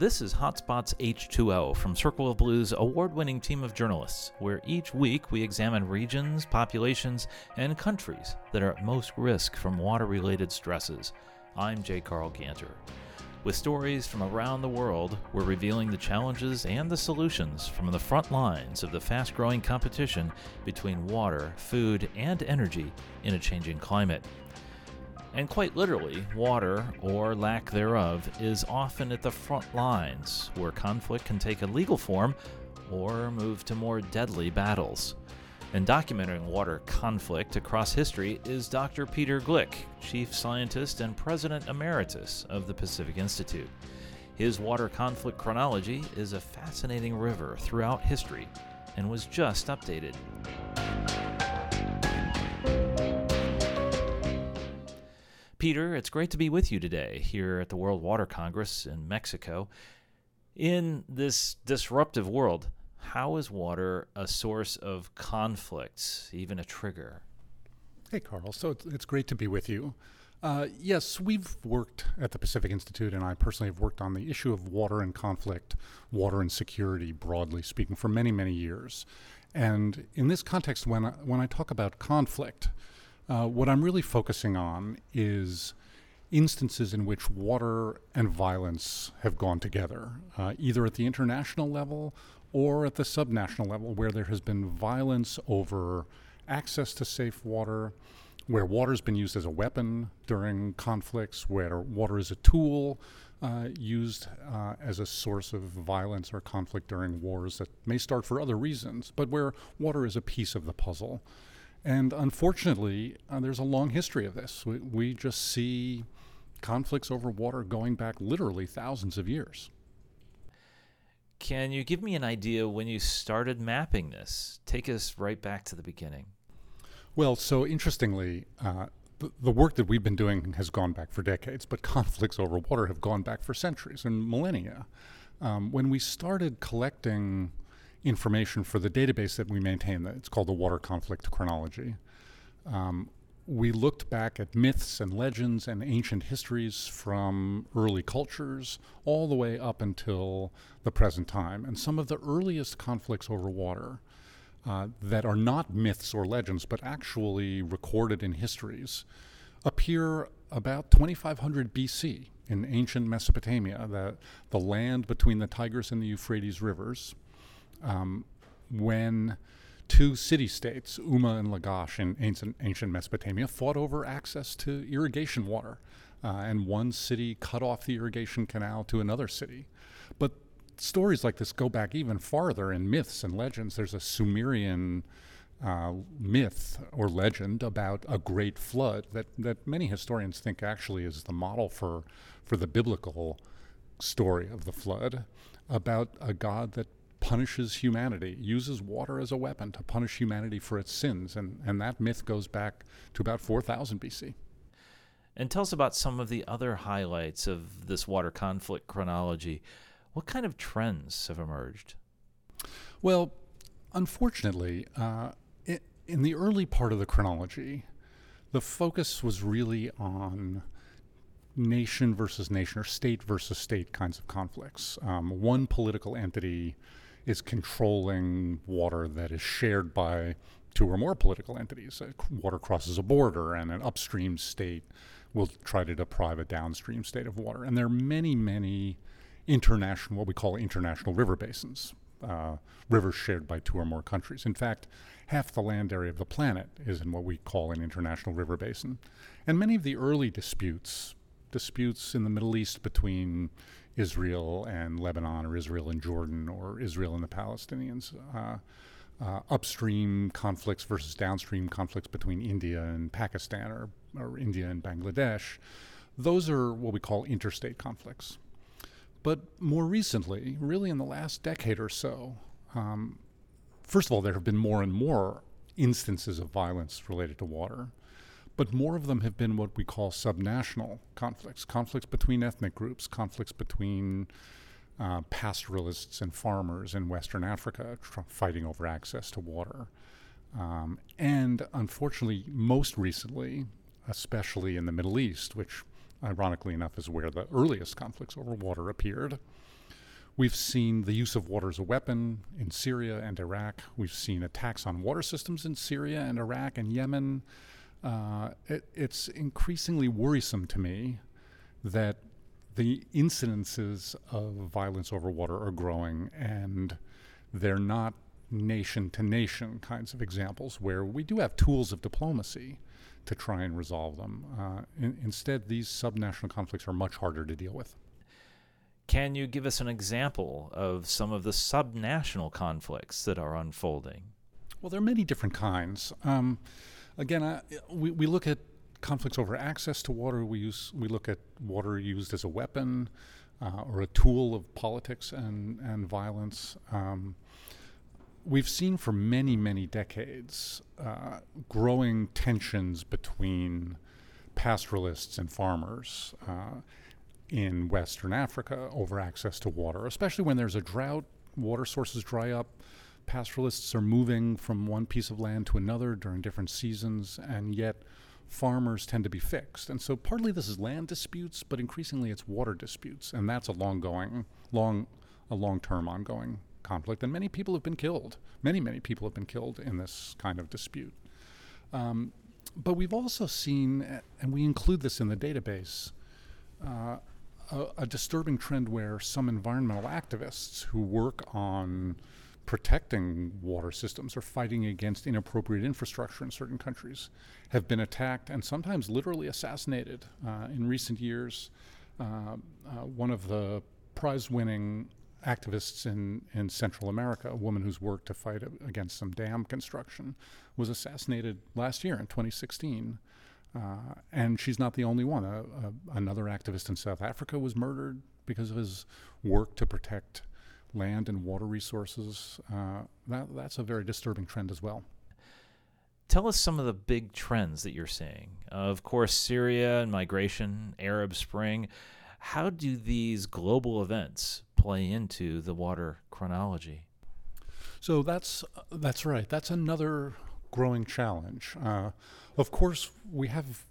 This is Hotspots H2O from Circle of Blue's award winning team of journalists, where each week we examine regions, populations, and countries that are at most risk from water related stresses. I'm J. Carl Ganter. With stories from around the world, we're revealing the challenges and the solutions from the front lines of the fast growing competition between water, food, and energy in a changing climate. And quite literally, water, or lack thereof, is often at the front lines, where conflict can take a legal form or move to more deadly battles. And documenting water conflict across history is Dr. Peter Gleick, Chief Scientist and President Emeritus of the Pacific Institute. His water conflict chronology is a fascinating river throughout history and was just updated. Peter, it's great to be with you today here at the World Water Congress in Mexico. In this disruptive world, how is water a source of conflict, even a trigger? Hey, Carl. So it's, it's great to be with you. Uh, yes, we've worked at the Pacific Institute, and I personally have worked on the issue of water and conflict, water and security, broadly speaking, for many, many years. And in this context, when I, when I talk about conflict, uh, what I'm really focusing on is instances in which water and violence have gone together, uh, either at the international level or at the subnational level, where there has been violence over access to safe water, where water has been used as a weapon during conflicts, where water is a tool uh, used uh, as a source of violence or conflict during wars that may start for other reasons, but where water is a piece of the puzzle. And unfortunately, uh, there's a long history of this. We, we just see conflicts over water going back literally thousands of years. Can you give me an idea when you started mapping this? Take us right back to the beginning. Well, so interestingly, uh, the, the work that we've been doing has gone back for decades, but conflicts over water have gone back for centuries and millennia. Um, when we started collecting information for the database that we maintain. That it's called the Water Conflict Chronology. Um, we looked back at myths and legends and ancient histories from early cultures all the way up until the present time. And some of the earliest conflicts over water uh, that are not myths or legends, but actually recorded in histories, appear about 2500 BC in ancient Mesopotamia, the, the land between the Tigris and the Euphrates rivers um, when two city states, Umma and Lagash in ancient, ancient Mesopotamia, fought over access to irrigation water. Uh, and one city cut off the irrigation canal to another city. But stories like this go back even farther in myths and legends. There's a Sumerian uh, myth or legend about a great flood that, that many historians think actually is the model for, for the biblical story of the flood, about a God that punishes humanity, uses water as a weapon to punish humanity for its sins. And, and that myth goes back to about 4000 BC. And tell us about some of the other highlights of this water conflict chronology. What kind of trends have emerged? Well, unfortunately, uh, it, in the early part of the chronology, the focus was really on nation versus nation or state versus state kinds of conflicts. Um, one political entity is controlling water that is shared by two or more political entities. Uh, water crosses a border, and an upstream state will try to deprive a downstream state of water. And there are many, many international, what we call international river basins, uh, rivers shared by two or more countries. In fact, half the land area of the planet is in what we call an international river basin. And many of the early disputes, disputes in the Middle East between Israel and Lebanon, or Israel and Jordan, or Israel and the Palestinians. Uh, uh, upstream conflicts versus downstream conflicts between India and Pakistan, or, or India and Bangladesh. Those are what we call interstate conflicts. But more recently, really in the last decade or so, um, first of all, there have been more and more instances of violence related to water but more of them have been what we call subnational conflicts conflicts between ethnic groups, conflicts between uh, pastoralists and farmers in Western Africa tr- fighting over access to water. Um, and unfortunately, most recently, especially in the Middle East, which ironically enough is where the earliest conflicts over water appeared, We've seen the use of water as a weapon in Syria and Iraq. We've seen attacks on water systems in Syria and Iraq and Yemen. Uh, it, it's increasingly worrisome to me that the incidences of violence over water are growing, and they're not nation to nation kinds of examples where we do have tools of diplomacy to try and resolve them. Uh, in, instead, these subnational conflicts are much harder to deal with. Can you give us an example of some of the subnational conflicts that are unfolding? Well, there are many different kinds. Um, again, uh, we, we look at conflicts over access to water. We use we look at water used as a weapon uh, or a tool of politics and and violence. Um, we've seen for many many decades uh, growing tensions between pastoralists and farmers. Uh, in Western Africa over access to water, especially when there's a drought, water sources dry up. Pastoralists are moving from one piece of land to another during different seasons, and yet farmers tend to be fixed. And so partly this is land disputes, but increasingly it's water disputes, and that's a long going, long, a long-term ongoing conflict. And many people have been killed. Many, many people have been killed in this kind of dispute. Um, but we've also seen, and we include this in the database, uh, a, a, disturbing trend where some environmental activists who work on protecting water systems or fighting against inappropriate infrastructure in certain countries have been attacked and sometimes literally assassinated. Uh, in recent years, uh, uh, one of the prize winning activists in, in Central America, a woman who's worked to fight against some dam construction, was assassinated last year in 2016. Uh, and she's not the only one. Uh, uh, another activist in South Africa was murdered because of his work to protect land and water resources. Uh, that, that's a very disturbing trend as well. Tell us some of the big trends that you're seeing. of course, Syria and migration, Arab Spring. How do these global events play into the water chronology? So that's that's right. That's another growing challenge. Uh, of course, we have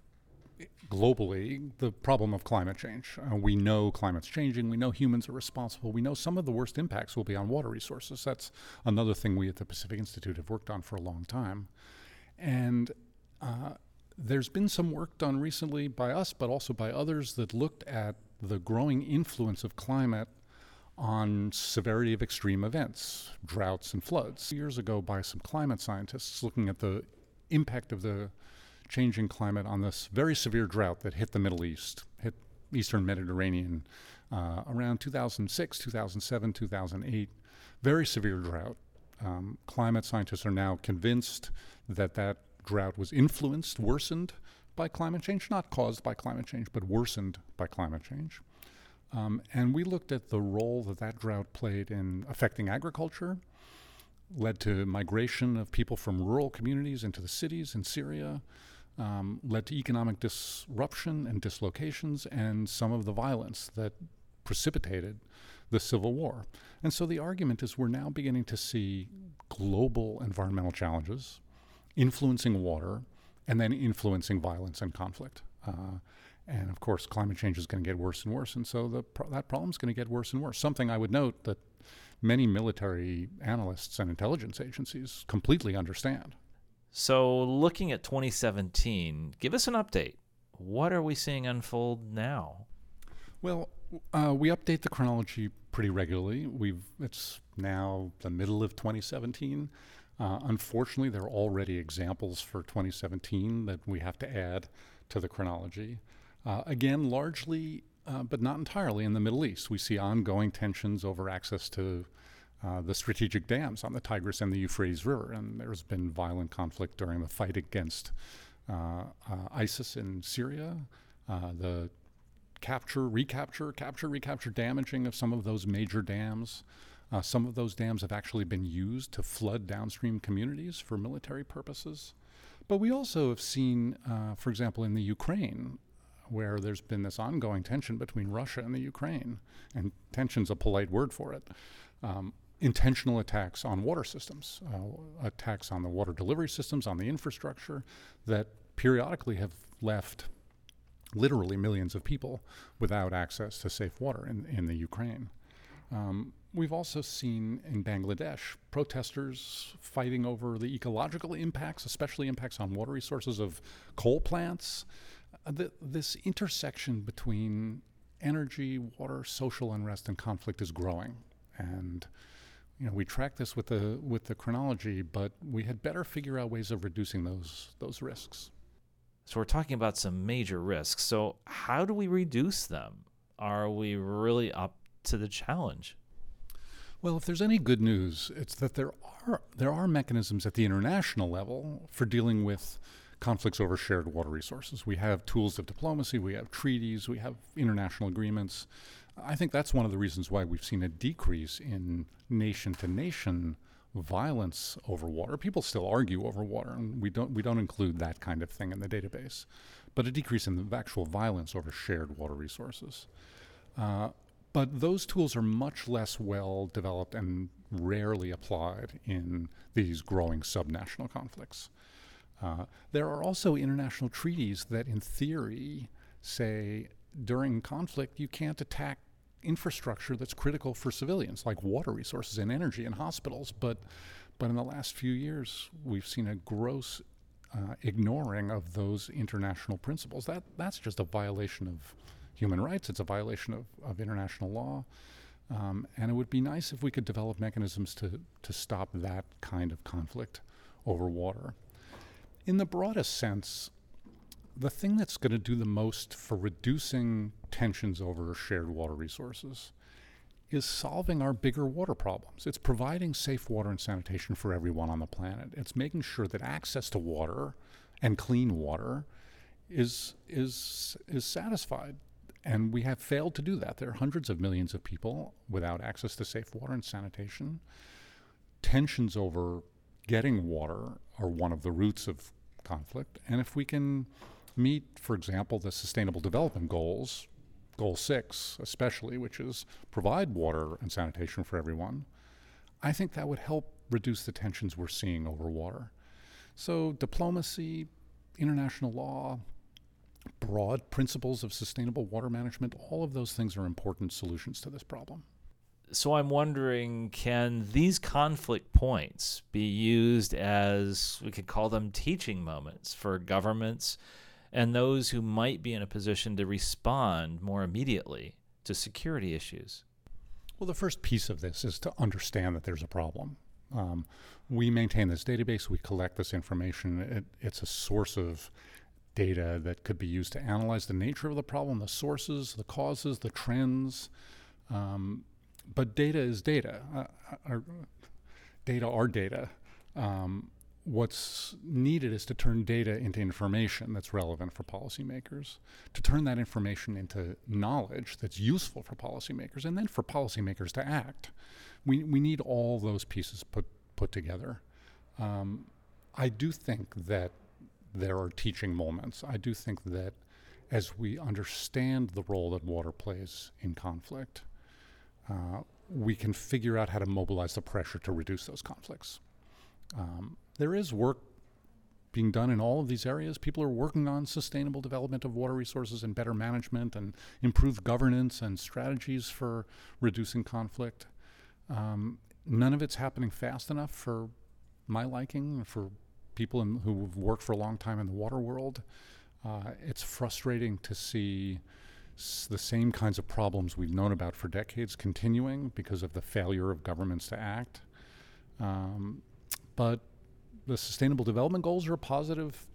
globally the problem of climate change. Uh, we know climate's changing. We know humans are responsible. We know some of the worst impacts will be on water resources. That's another thing we at the Pacific Institute have worked on for a long time. And uh, there's been some work done recently by us, but also by others that looked at the growing influence of climate on severity of extreme events, droughts and floods. Years ago, by some climate scientists looking at the impact of the changing climate on this very severe drought that hit the Middle East, hit Eastern Mediterranean uh, around 2006, 2007, 2008. Very severe drought. Um, climate scientists are now convinced that that drought was influenced, worsened by climate change, not caused by climate change, but worsened by climate change. Um, and we looked at the role that that drought played in affecting agriculture, led to migration of people from rural communities into the cities in Syria, um, led to economic disruption and dislocations, and some of the violence that precipitated the Civil War. And so the argument is we're now beginning to see global environmental challenges influencing water and then influencing violence and conflict. Uh, and of course, climate change is going to get worse and worse. And so the pro- that problem is going to get worse and worse. Something I would note that many military analysts and intelligence agencies completely understand. So, looking at 2017, give us an update. What are we seeing unfold now? Well, uh, we update the chronology pretty regularly. We've it's now the middle of 2017. Uh, unfortunately, there are already examples for 2017 that we have to add to the chronology. Uh, again, largely, uh, but not entirely, in the Middle East. We see ongoing tensions over access to uh, the strategic dams on the Tigris and the Euphrates River, and there's been violent conflict during the fight against uh, uh, ISIS in Syria, uh, the capture, recapture, capture, recapture, damaging of some of those major dams. some of those dams have actually been used to flood downstream communities for military purposes. But we also have seen, for example, in the Ukraine, where there's been this ongoing tension between Russia and the Ukraine, and tension's a polite word for it. Um, intentional attacks on water systems, uh, attacks on the water delivery systems, on the infrastructure that periodically have left literally millions of people without access to safe water in, in the Ukraine. Um, we've also seen in Bangladesh protesters fighting over the ecological impacts, especially impacts on water resources of coal plants. Uh, this intersection between energy, water, social unrest, and conflict is growing. And you know, we track this with the with the chronology, but we had better figure out ways of reducing those those risks. So we're talking about some major risks. So how do we reduce them? Are we really up to the challenge? Well, if there's any good news, it's that there are there are mechanisms at the international level for dealing with conflicts over shared water resources. We have tools of diplomacy, we have treaties, we have international agreements. I think that's one of the reasons why we've seen a decrease in nation to nation violence over water. People still argue over water, and we don't we don't include that kind of thing in the database, but a decrease in the actual violence over shared water resources. Uh, but those tools are much less well developed and rarely applied in these growing subnational conflicts. Uh, there are also international treaties that, in theory, say during conflict you can't attack infrastructure that's critical for civilians, like water resources and energy and hospitals. But, but in the last few years, we've seen a gross uh, ignoring of those international principles. That that's just a violation of human rights. It's a violation of, of international law. Um, and it would be nice if we could develop mechanisms to, to stop that kind of conflict over water. In the broadest sense, the thing that's going to do the most for reducing tensions over shared water resources is solving our bigger water problems. It's providing safe water and sanitation for everyone on the planet. It's making sure that access to water and clean water is is is satisfied. And we have failed to do that. There are hundreds of millions of people without access to safe water and sanitation. Tensions over getting water are one of the roots of conflict. And if we can meet, for example, the Sustainable Development Goals, Goal 6 especially, which is provide water and sanitation for everyone, I think that would help reduce the tensions we're seeing over water. So, diplomacy, international law, broad principles of sustainable water management, all of those things are important solutions to this problem. So I'm wondering can these conflict points be used as we could call them teaching moments for governments and those who might be in a position to respond more immediately to security issues? Well, the first piece of this is to understand that there's a problem. Um, we maintain this database, we collect this information. It, it's a source of data that could be used to analyze the nature of the problem, the sources, the causes, the trends. Um, but data is data. Uh, uh data are data. Um, what's needed is to turn data into information that's relevant for policymakers, to turn that information into knowledge that's useful for policymakers, and then for policymakers to act. We, we need all those pieces put, put together. Um, I do think that there are teaching moments. I do think that as we understand the role that water plays in conflict, uh, we can figure out how to mobilize the pressure to reduce those conflicts. Um, there is work being done in all of these areas. People are working on sustainable development of water resources and better management and improved governance and strategies for reducing conflict. Um, none of it's happening fast enough for my liking, for people in, who've worked for a long time in the water world. Uh, it's frustrating to see the same kinds of problems we've known about for decades continuing because of the failure of governments to act. Um, but the Sustainable Development Goals are a positive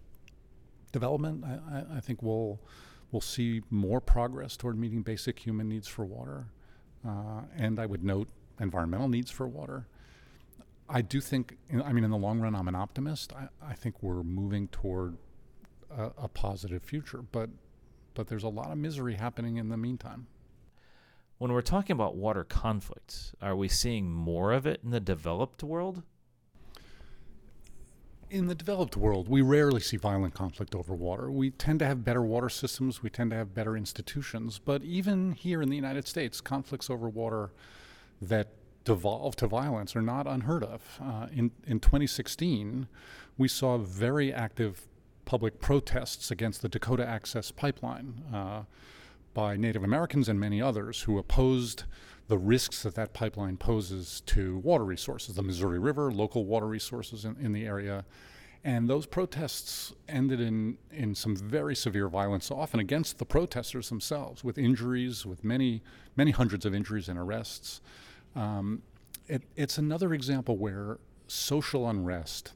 development. I, I, I think we'll we'll see more progress toward meeting basic human needs for water, uh, and I would note environmental needs for water. I do think, I mean, in the long run, I'm an optimist. I, I think we're moving toward a, a, positive future, but but there's a lot of misery happening in the meantime. When we're talking about water conflicts, are we seeing more of it in the developed world? In the developed world, we rarely see violent conflict over water. We tend to have better water systems, we tend to have better institutions, but even here in the United States, conflicts over water that devolve to violence are not unheard of. Uh, in, in 2016, we saw very active public protests against the Dakota Access Pipeline. Uh, by Native Americans and many others who opposed the risks that that pipeline poses to water resources, the Missouri River, local water resources in, in the area. And those protests ended in, in some very severe violence, often against the protesters themselves, with injuries, with many, many hundreds of injuries and arrests. Um, it, it's another example where social unrest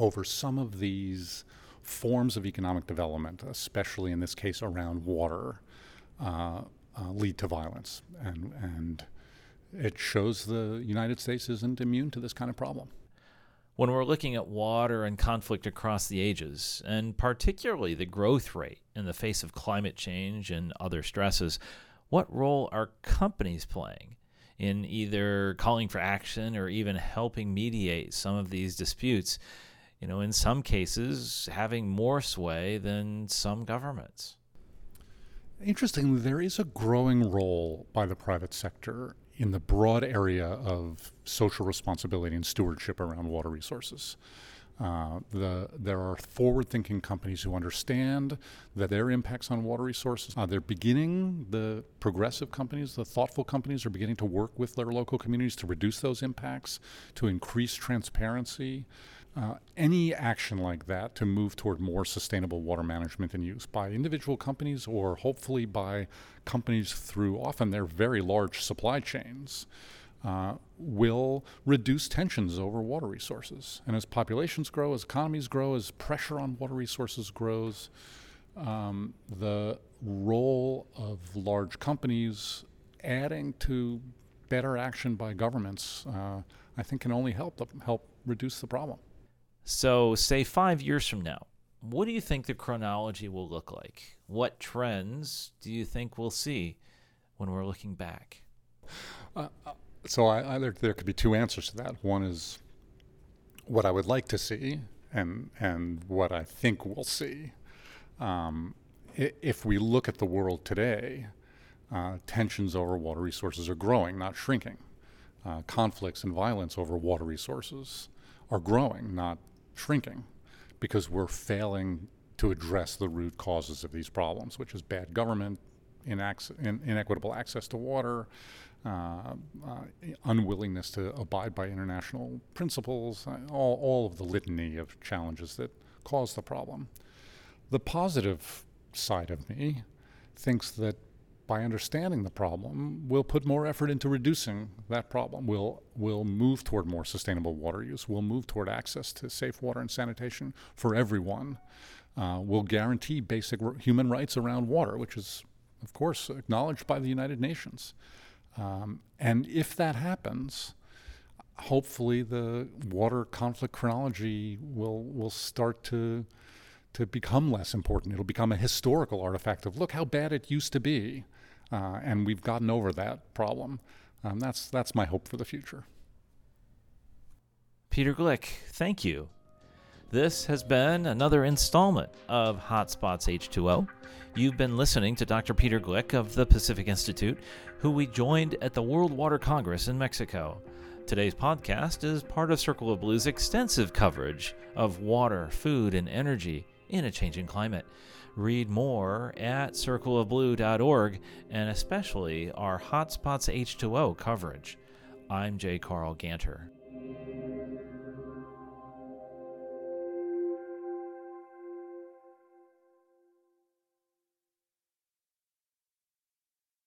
over some of these forms of economic development, especially in this case around water, uh, uh, lead to violence. And, and it shows the United States isn't immune to this kind of problem. When we're looking at water and conflict across the ages, and particularly the growth rate in the face of climate change and other stresses, what role are companies playing in either calling for action or even helping mediate some of these disputes? You know, in some cases, having more sway than some governments. Interestingly, there is a growing role by the private sector in the broad area of social responsibility and stewardship around water resources. Uh, the, there are forward thinking companies who understand that their impacts on water resources, uh, they're beginning, the progressive companies, the thoughtful companies are beginning to work with their local communities to reduce those impacts, to increase transparency. Uh, any action like that to move toward more sustainable water management and use by individual companies or hopefully by companies through often their very large supply chains uh, will reduce tensions over water resources. And as populations grow, as economies grow, as pressure on water resources grows, um, the role of large companies adding to better action by governments, uh, I think, can only help help reduce the problem. So, say five years from now, what do you think the chronology will look like? What trends do you think we'll see when we're looking back? Uh, uh so, I, I, there, there could be two answers to that. One is what I would like to see, and and what I think we'll see. Um, if we look at the world today, uh, tensions over water resources are growing, not shrinking. Uh, conflicts and violence over water resources are growing, not shrinking because we're failing to address the root causes of these problems, which is bad government, inac- in, inequitable access to water, uh, uh, unwillingness to abide by international principles, uh, all, all of the litany of challenges that cause the problem. The positive side of me thinks that by understanding the problem, we'll put more effort into reducing that problem. We'll, we'll move toward more sustainable water use. We'll move toward access to safe water and sanitation for everyone. Uh, we'll guarantee basic human rights around water, which is, of course, acknowledged by the United Nations. Um, and if that happens, hopefully the water conflict chronology will, will start to to become less important. It'll become a historical artifact of look how bad it used to be uh, and we've gotten over that problem. Um, that's that's my hope for the future. Peter Gleick, thank you. This has been another installment of Hotspots H2O. You've been listening to Dr. Peter Gleick of the Pacific Institute, who we joined at the World Water Congress in Mexico. Today's podcast is part of Circle of Blue's extensive coverage of water, food, and energy in a changing climate. Read more at circleofblue.org and especially our Hotspots H2O coverage. I'm J. Carl Ganter.